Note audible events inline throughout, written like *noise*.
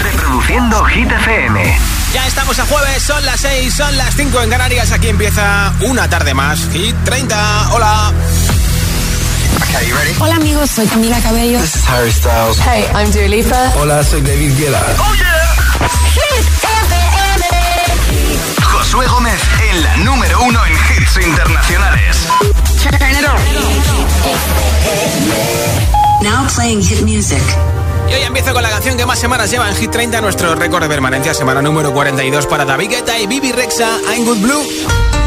Reproduciendo Hit FM. Ya estamos a jueves, son las 6, son las 5 en Canarias. Aquí empieza una tarde más. Hit 30. Hola. Okay, you ready? Hola amigos, soy Camila Cabello. This is Harry Styles. Hey, I'm Dua Lipa. Hola, soy David Guetta. Oh yeah. Hit FM. Josué Gómez en la número uno en hits internacionales. Turn it on. Now playing hit music. Y hoy empiezo con la canción que más semanas lleva en Hit 30, nuestro récord de permanencia, semana número 42 para David Guetta y Bibi Rexa, I'm Good Blue.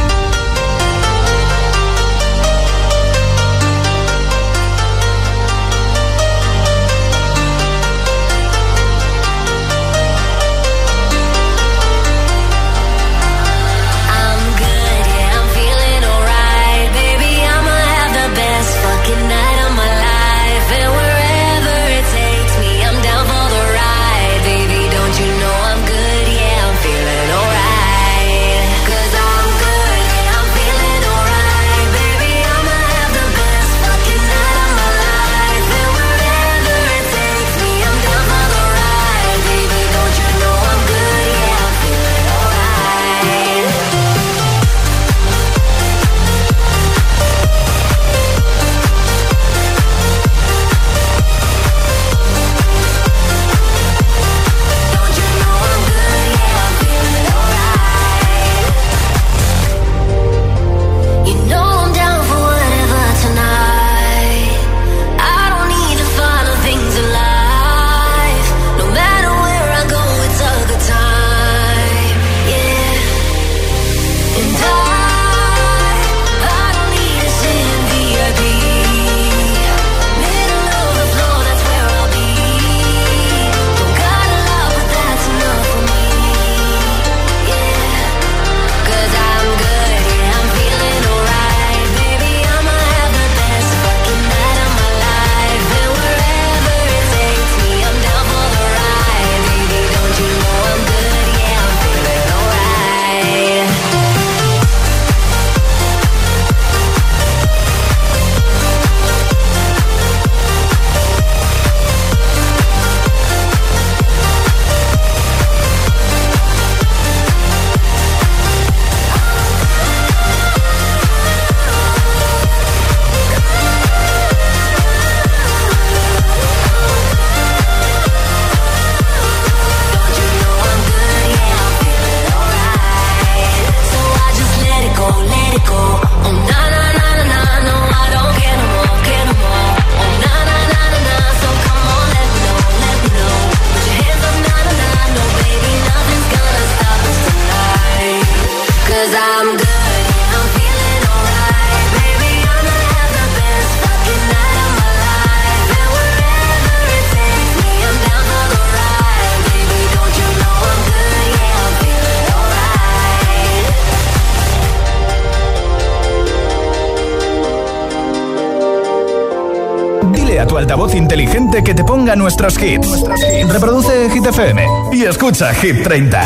Altavoz inteligente que te ponga nuestros hits. Reproduce Hit FM y escucha Hit 30.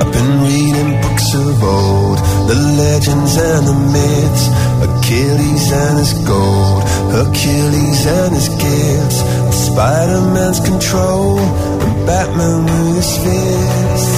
I've been reading books of old, the legends and the myths, Achilles and his gold, Hercules and his gifts, Spider-Man's control, and Batman with his fist.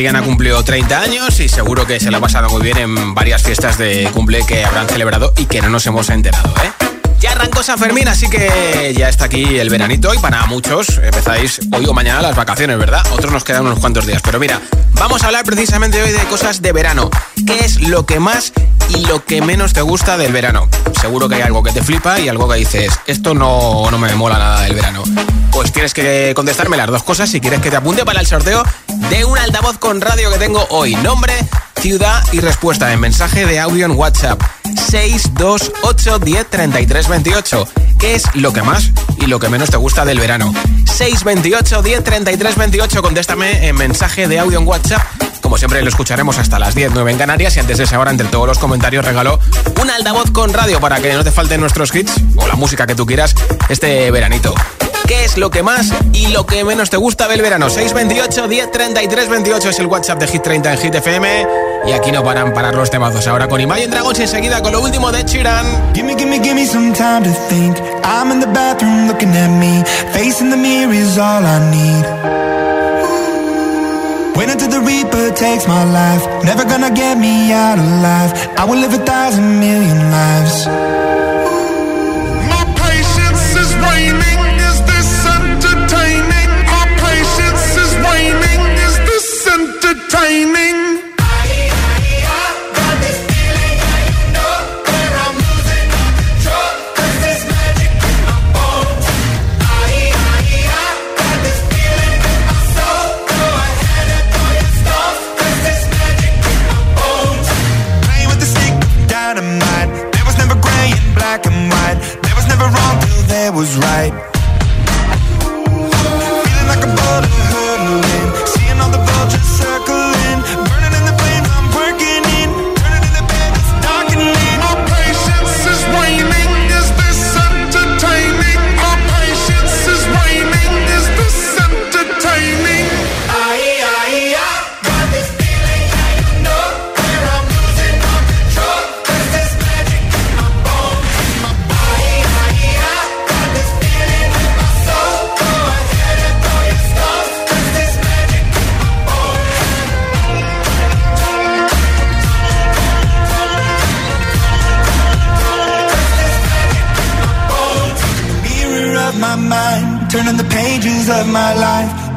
Ariana cumplió 30 años y seguro que se la ha pasado muy bien en varias fiestas de cumple que habrán celebrado y que no nos hemos enterado, ¿eh? Ya arrancó San Fermín, así que ya está aquí el veranito y para muchos empezáis hoy o mañana las vacaciones, ¿verdad? Otros nos quedan unos cuantos días. Pero mira, vamos a hablar precisamente hoy de cosas de verano. ¿Qué es lo que más y lo que menos te gusta del verano? Seguro que hay algo que te flipa y algo que dices, esto no, no me mola nada del verano. Pues tienes que contestarme las dos cosas si quieres que te apunte para el sorteo de un altavoz con radio que tengo hoy. Nombre, ciudad y respuesta en mensaje de audio en WhatsApp. 628 10 33 28. ¿Qué es lo que más y lo que menos te gusta del verano? 628 10 33 28. Contéstame en mensaje de audio en WhatsApp. Como siempre, lo escucharemos hasta las 10, 9 en Canarias. Y antes de esa hora, entre todos los comentarios, regalo un altavoz con radio para que no te falten nuestros hits o la música que tú quieras este veranito. ¿Qué es lo que más y lo que menos te gusta del verano? 628 10 33 28 es el WhatsApp de Hit 30 en Hit FM. Y aquí no paran parar los temazos. Ahora con Imagine Dragons enseguida con lo último de Chiran. Gimme, gimme, gimme some time to think. I'm in the bathroom looking at me. Facing the mirror is all I need. Wait until the Reaper takes my life. Never gonna get me out alive. I will live a thousand million lives. Tiny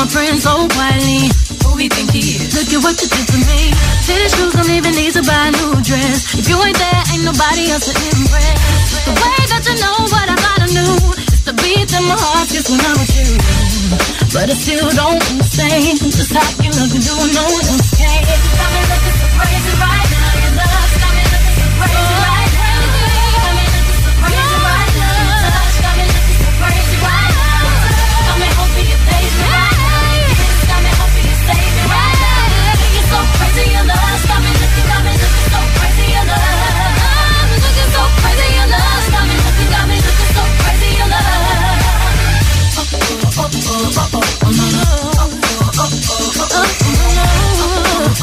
My friends oh, so quietly, who we think he is? Look at what you did to me. Fitted shoes don't even need to buy a new dress. If you ain't there, ain't nobody else to impress. The way that you know what I thought I knew is the beat in my heart just when I'm with you. But I still don't understand just how you look and do no one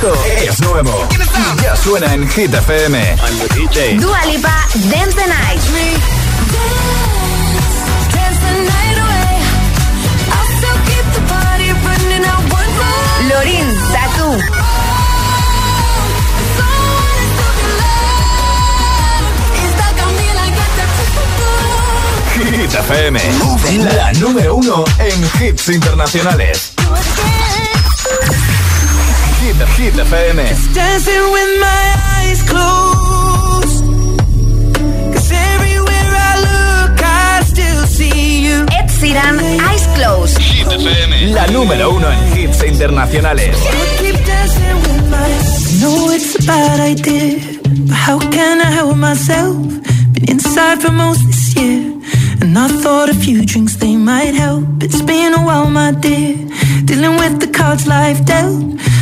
Es nuevo. Y ya suena en Hit FM. Dua Lipa, Dance the Night. Lorin, Tatu. Hit FM. La número uno en hits internacionales. Hit, Hit FM. Dancing with my eyes closed. Cause everywhere I look, I still see you. Ed Sheeran, Eyes Closed. Hit FM. La número uno en hits internacionales. Know it's a bad idea, but how can I help myself? Been inside for most this year, and I thought a few drinks they might help. It's been a while, my dear, dealing with the cards life dealt.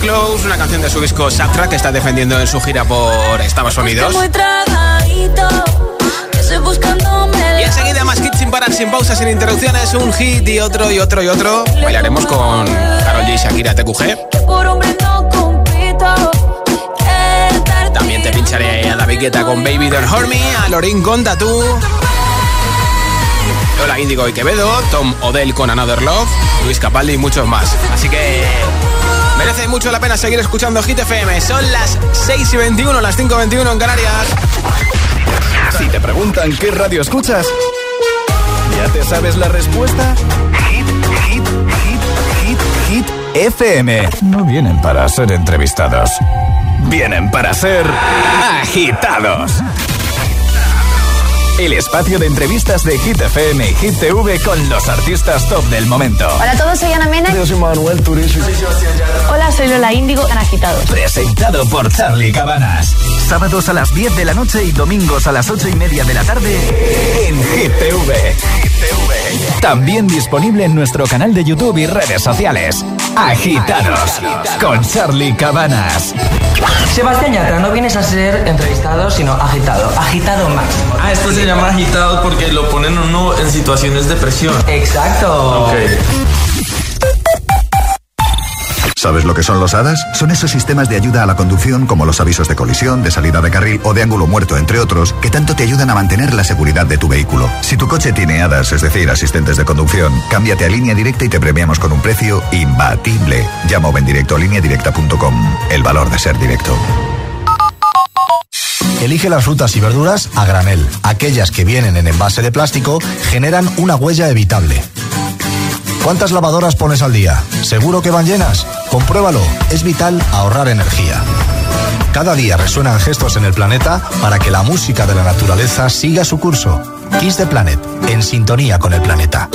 Close, una canción de su disco Soundtrack que está defendiendo en su gira por Estados Unidos. Y enseguida más hits sin parar, sin pausas, sin interrupciones, un hit y otro y otro y otro. Bailaremos con Karol G y Shakira TQG. que por hombre no compito. ¿Qué tal También te pincharé a David Guetta con Baby Don't Hurt Me, a Lorin con Tattoo, Lola Índigo y Quevedo, Tom Odell con Another Love, Luis Capaldi y muchos más. Así que merece mucho la pena seguir escuchando Hit FM. Son las 6 y 21, las 5 y 21 en Canarias. Si te preguntan qué radio escuchas, ¿ya te sabes la respuesta? Hit, hit, hit, hit, hit, FM. No vienen para ser entrevistados, vienen para ser agitados. El espacio de entrevistas de Hit FM y Hit TV con los artistas top del momento. Hola a todos, soy Ana Mena. Yo soy Manuel Turizo. Hola, soy Lola Índigo, tan agitados. Presentado por Charlie Cabanas. Sábados a las 10 de la noche y domingos a las 8 y media de la tarde en Hit TV. También disponible en nuestro canal de YouTube y redes sociales. Agitados con Charlie Cabanas. Sebastián Yatra, no vienes a ser entrevistado, sino agitado. Agitado máximo. Ah, esto se llama agitado porque lo ponen uno en situaciones de presión. Exacto. Ok. ¿Sabes lo que son los HADAS? Son esos sistemas de ayuda a la conducción como los avisos de colisión, de salida de carril o de ángulo muerto, entre otros, que tanto te ayudan a mantener la seguridad de tu vehículo. Si tu coche tiene HADAS, es decir, asistentes de conducción, cámbiate a línea directa y te premiamos con un precio imbatible. Llama o ven directo a lineadirecta.com. El valor de ser directo. Elige las frutas y verduras a granel. Aquellas que vienen en envase de plástico generan una huella evitable. ¿Cuántas lavadoras pones al día? ¿Seguro que van llenas? Compruébalo, es vital ahorrar energía. Cada día resuenan gestos en el planeta para que la música de la naturaleza siga su curso. Kiss the Planet, en sintonía con el planeta.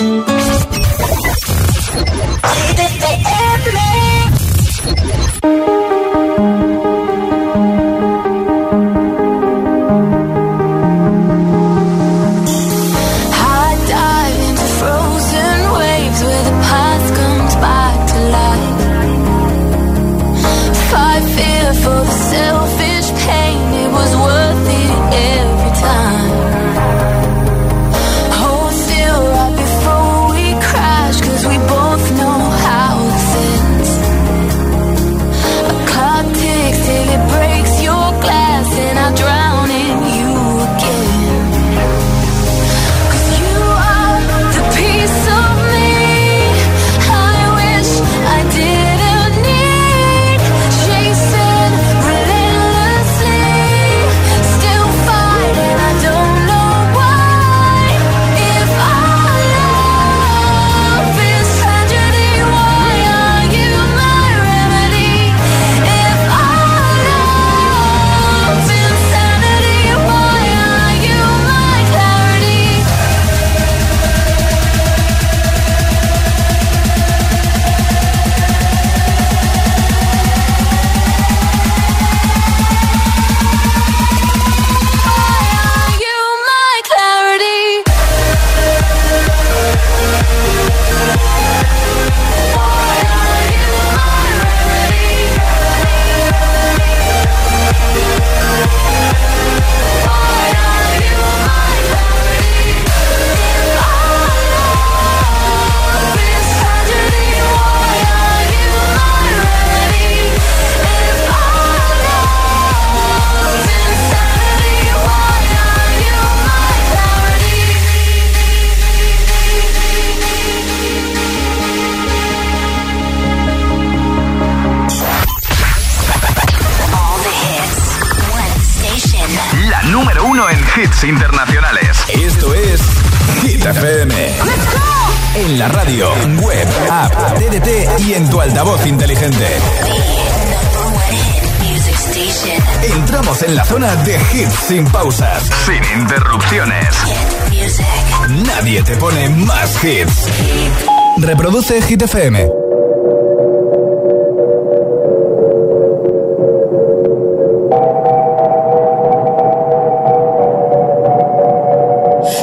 Reproduce Hit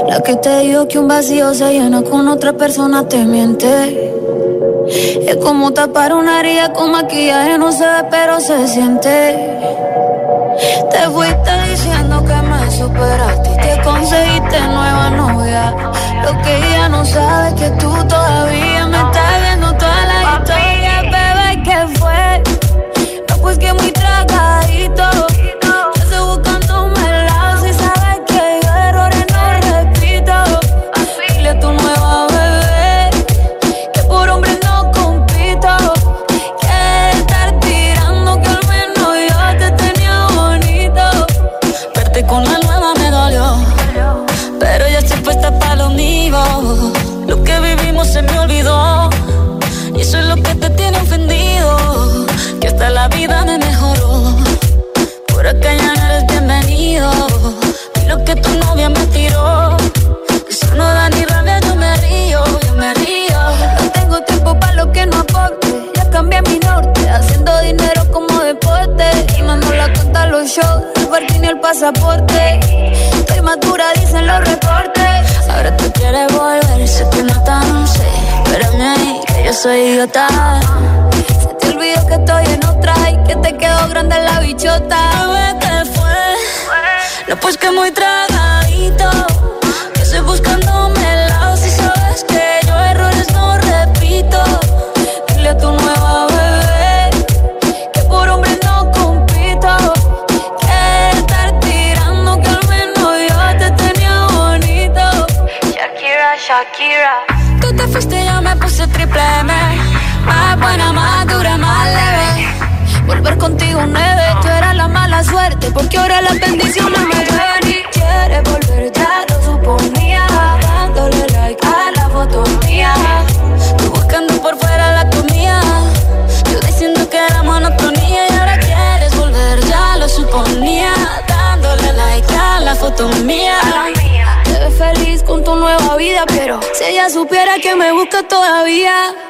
La que te digo que un vacío se llena con otra persona te miente. Es como tapar una herida con maquillaje, no se ve, pero se siente. Te fuiste diciendo que me superaste y te conseguiste nueva novia. Lo que ella no sabe es que tú todavía me estás viendo toda la historia, bebé, que fue. No, pues que muy tragadito. Todavía.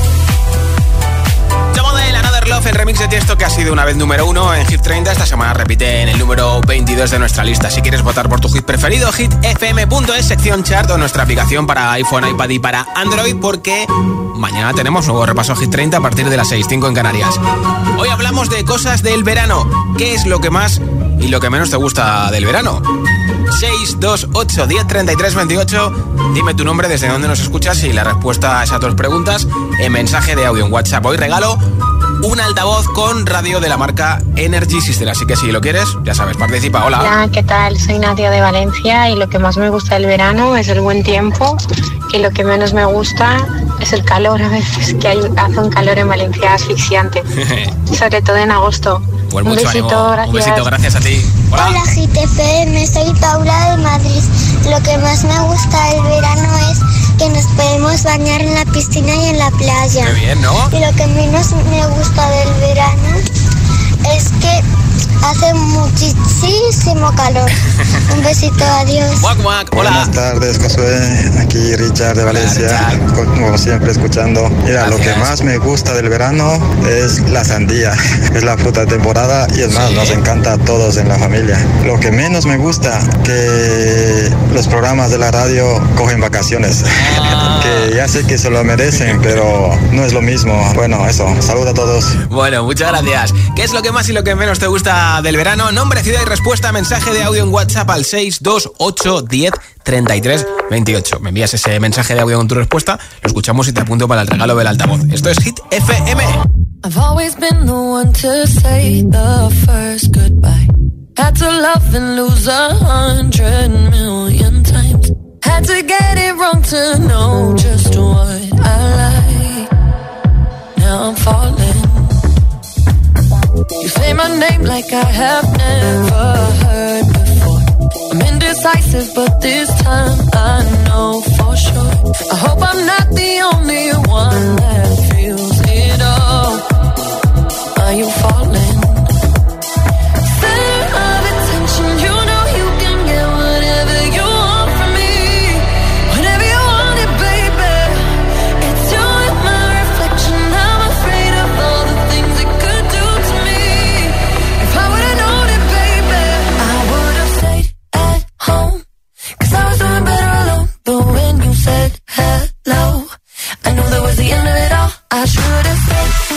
Love, el remix de Tiesto que ha sido una vez número uno en Hit 30. Esta semana repite en el número 22 de nuestra lista. Si quieres votar por tu hit preferido, hitfm.es, sección chart o nuestra aplicación para iPhone, iPad y para Android, porque mañana tenemos nuevo repaso Hit 30 a partir de las 6.05 en Canarias. Hoy hablamos de cosas del verano. ¿Qué es lo que más y lo que menos te gusta del verano? 628 10 33 28. Dime tu nombre, desde dónde nos escuchas y la respuesta a esas dos preguntas en mensaje de audio en WhatsApp. Hoy regalo un altavoz con radio de la marca Energy System. Así que si lo quieres, ya sabes, participa. Hola. Hola, ¿qué tal? Soy Nadia de Valencia y lo que más me gusta del verano es el buen tiempo y lo que menos me gusta es el calor a veces, que hay, hace un calor en Valencia asfixiante, *laughs* sobre todo en agosto. Pues un mucho besito, ánimo. gracias. Un besito, gracias a ti. Hola. Hola GTFM, soy Paula de Madrid. Lo que más me gusta del verano es que nos podemos bañar en la piscina y en la playa. Qué bien, ¿no? Y lo que menos me gusta del verano es que hace muchísimo calor. *laughs* Un besito, adiós. Guac, guac. Hola. Buenas tardes, Josué. Aquí Richard de Valencia, co- como siempre escuchando. Mira, lo que más me gusta del verano es la sandía. *laughs* Es la fruta de temporada y es más, nos encanta a todos en la familia. Lo que menos me gusta, que los programas de la radio cogen vacaciones. *laughs* que ya sé que se lo merecen, pero no es lo mismo. Bueno, eso. Saludos a todos. Bueno, muchas gracias. ¿Qué es lo que más y lo que menos te gusta del verano? Nombre, ciudad y respuesta, mensaje de audio en WhatsApp al 628 10 33 28. Me envías ese mensaje de audio con tu respuesta, lo escuchamos y te apunto para el regalo del altavoz. Esto es Hit FM. I've always been the one to say the first goodbye. Had to love and lose a hundred million times. Had to get it wrong to know just what I like. Now I'm falling. You say my name like I have never heard before. I'm indecisive, but this time I know for sure. I hope I'm not the only one that feels it all. Are you falling? Hello, I knew that was the end of it all. I should've stayed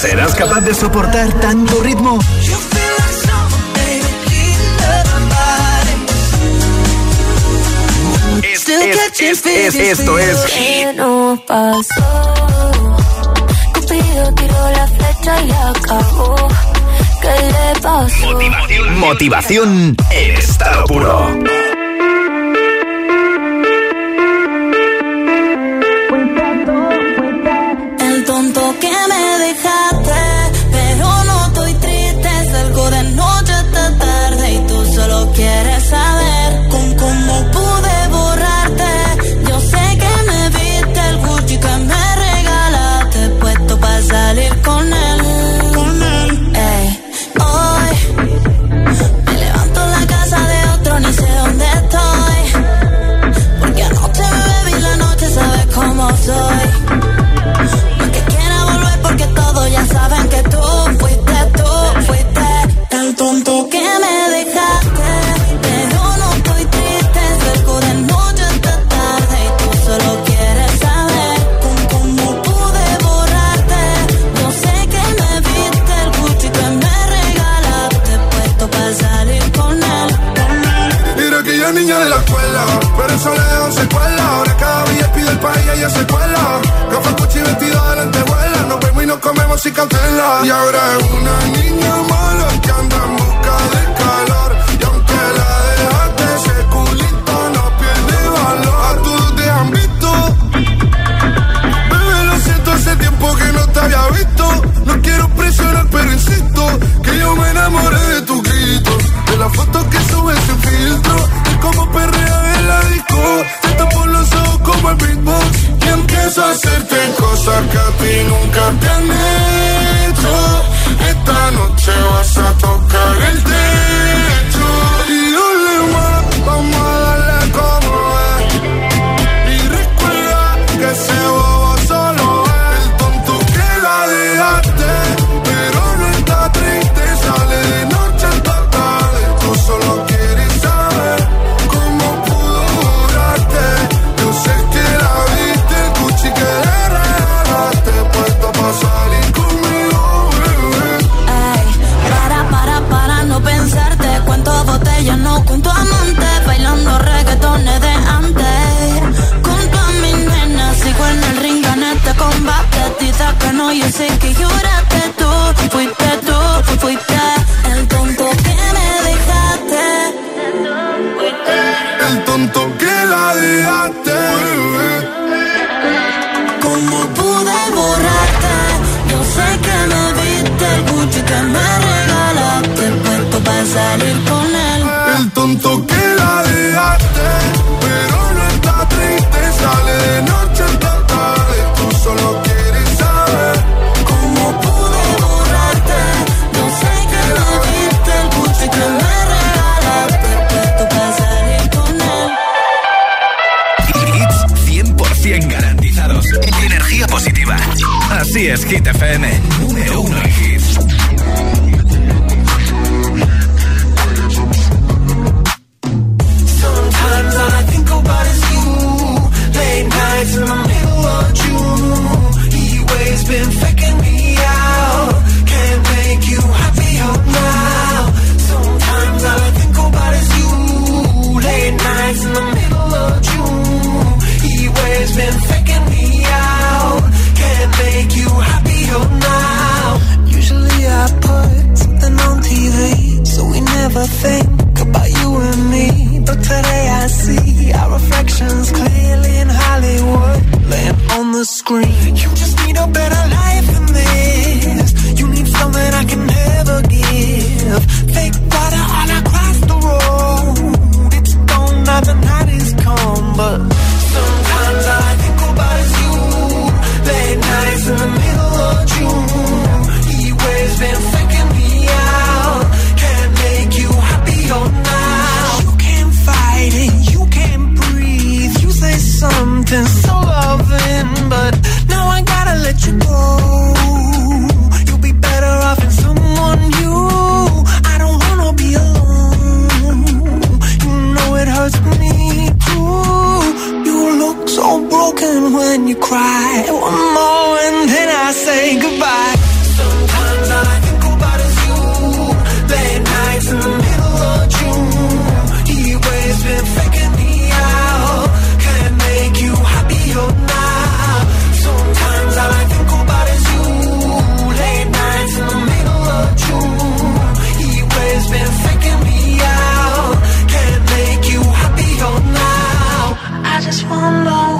¿Serás capaz de soportar tanto ritmo? Es, esto es. Motivación, Motivación en estado puro. ella ya se cuela. Gafas, cuchi, vestida delante vuela. Nos vemos y nos comemos sin cancela. Y ahora es una niña mala que andamos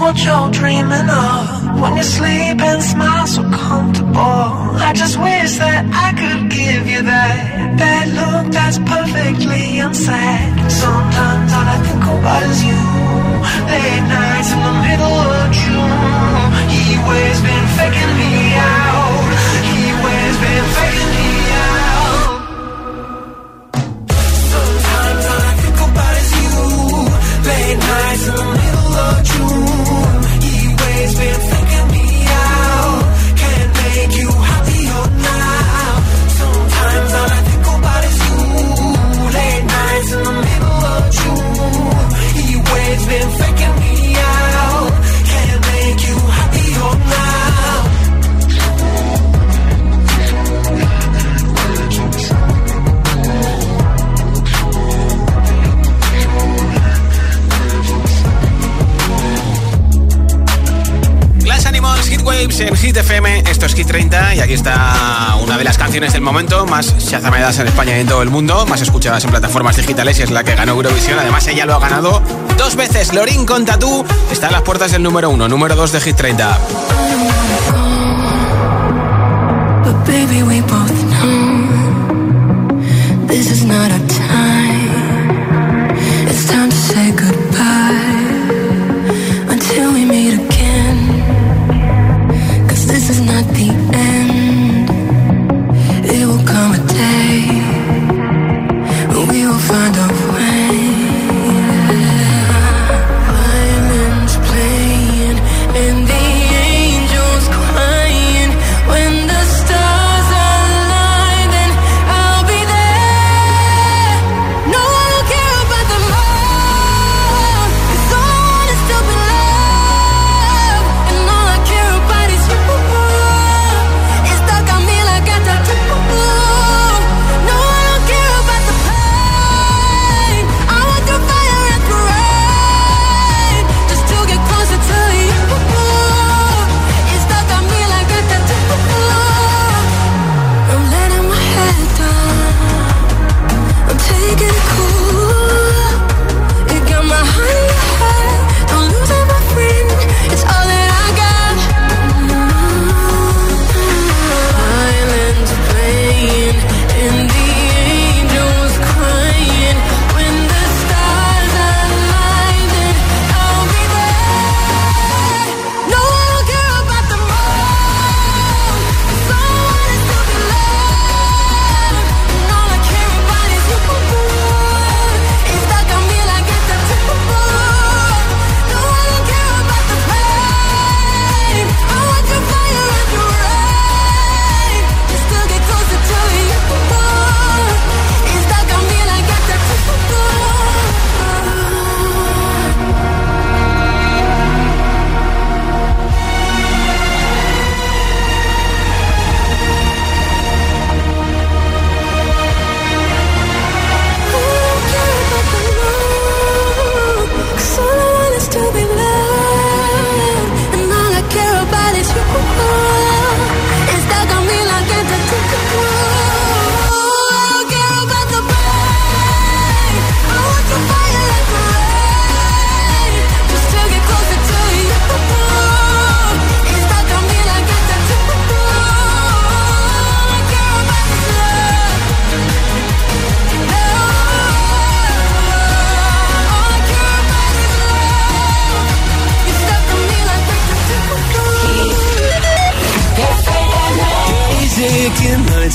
what you're dreaming of when you sleep and smile so comfortable. I just wish that I could give you that that look that's perfectly unsaid. Sometimes all I think about is you. Late nights in the middle of June. He always been faking me out. He always been faking me out. Sometimes all I think about is you. Late nights in the middle of June. He always Waves en Hit FM, esto es Hit 30 y aquí está una de las canciones del momento más shazameadas en España y en todo el mundo, más escuchadas en plataformas digitales y es la que ganó Eurovisión. Además ella lo ha ganado dos veces. Lorin con Tatú está a las puertas del número uno, número 2 de Hit 30. But baby, we both know this is not our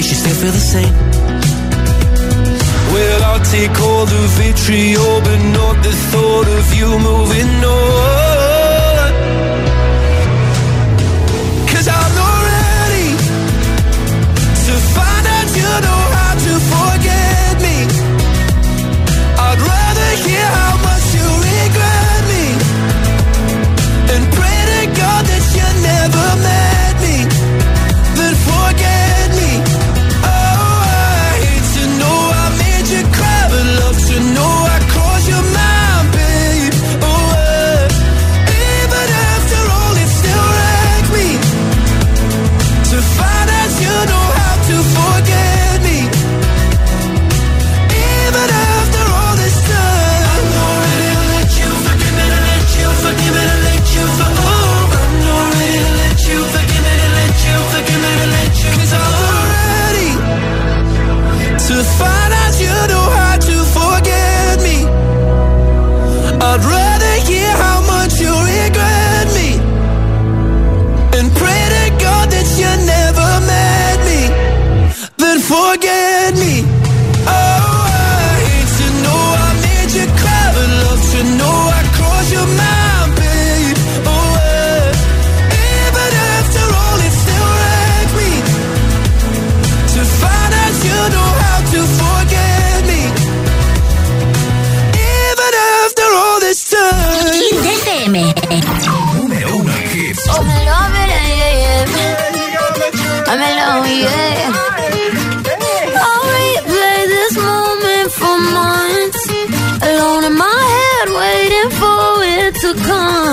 guess you still feel the same. Well, I'll take all the vitriol, but not the thought of you moving on.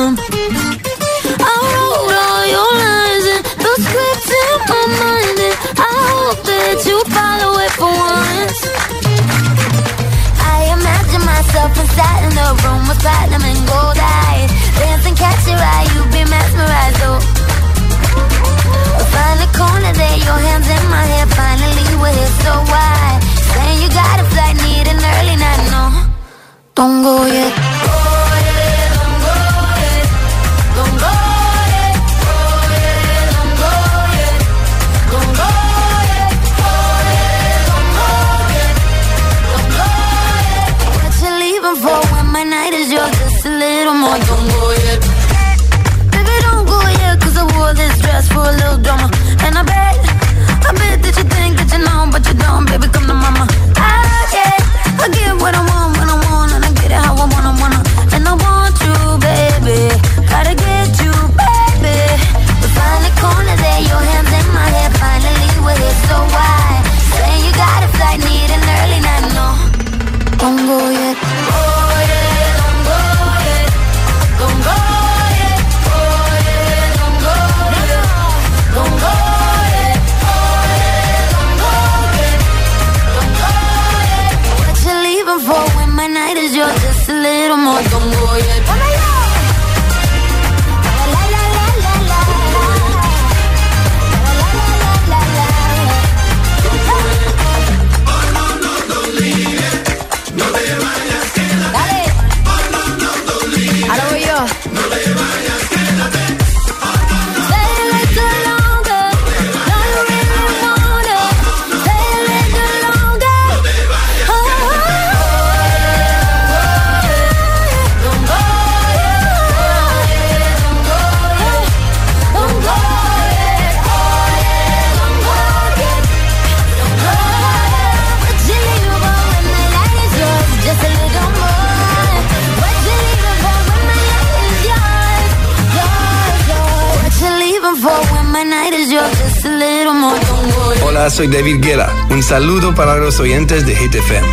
I wrote all your lines and those scripts in my mind, and I hope that you follow it for once. I imagine myself inside in a room with platinum and gold eyes, dancing, catch your eye, you'd be mesmerized. Oh. Find the corner there, your hands in my hair. Finally, we're here, so why? Saying you got a flight, need an early night, no. Don't go yet. soy David Guerra. Un saludo para los oyentes de GTFM.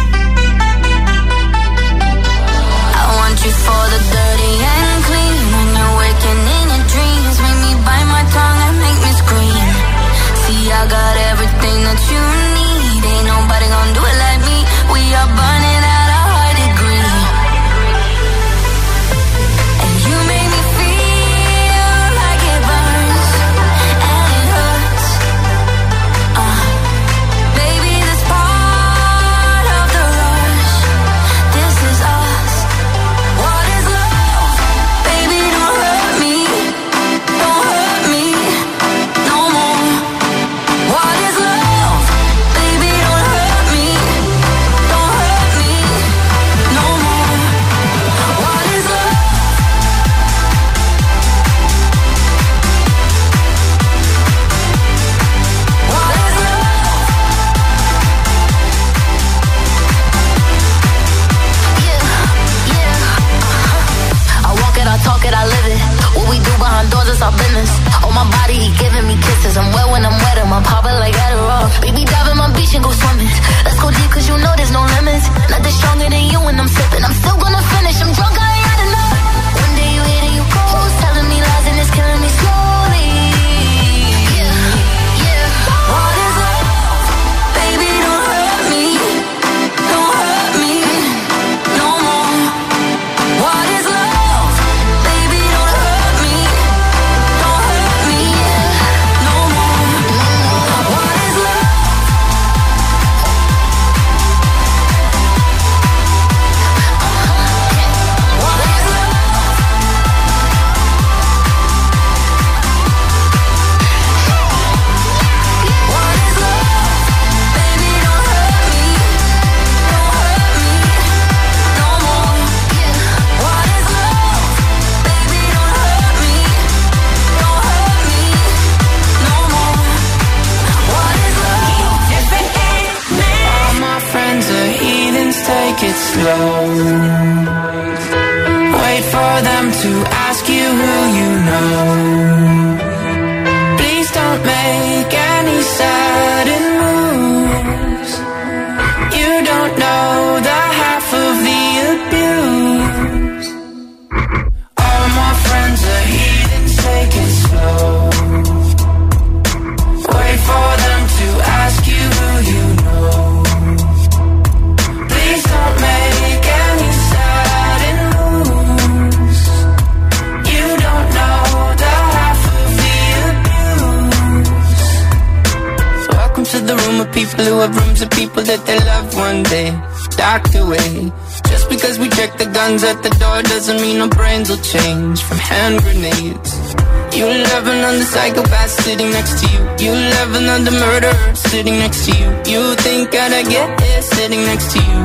to you.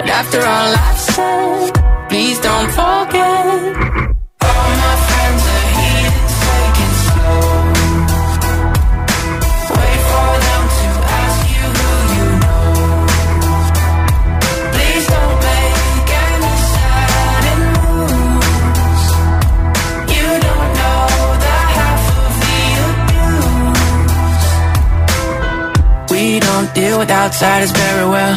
And after all I've said, please don't forget. All my friends are here, slow. Wait for them to ask you who you know. Please don't make any sudden moves. You don't know the half of the abuse. We don't deal with outsiders very well.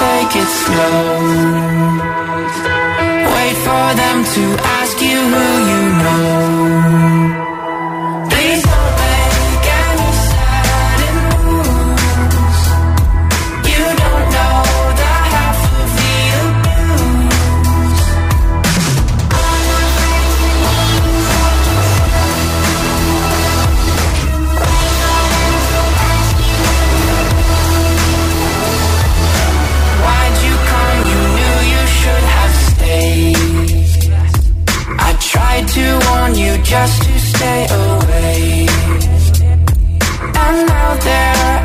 take it slow. Wait for them to ask you who you know. on you just to stay away. And now there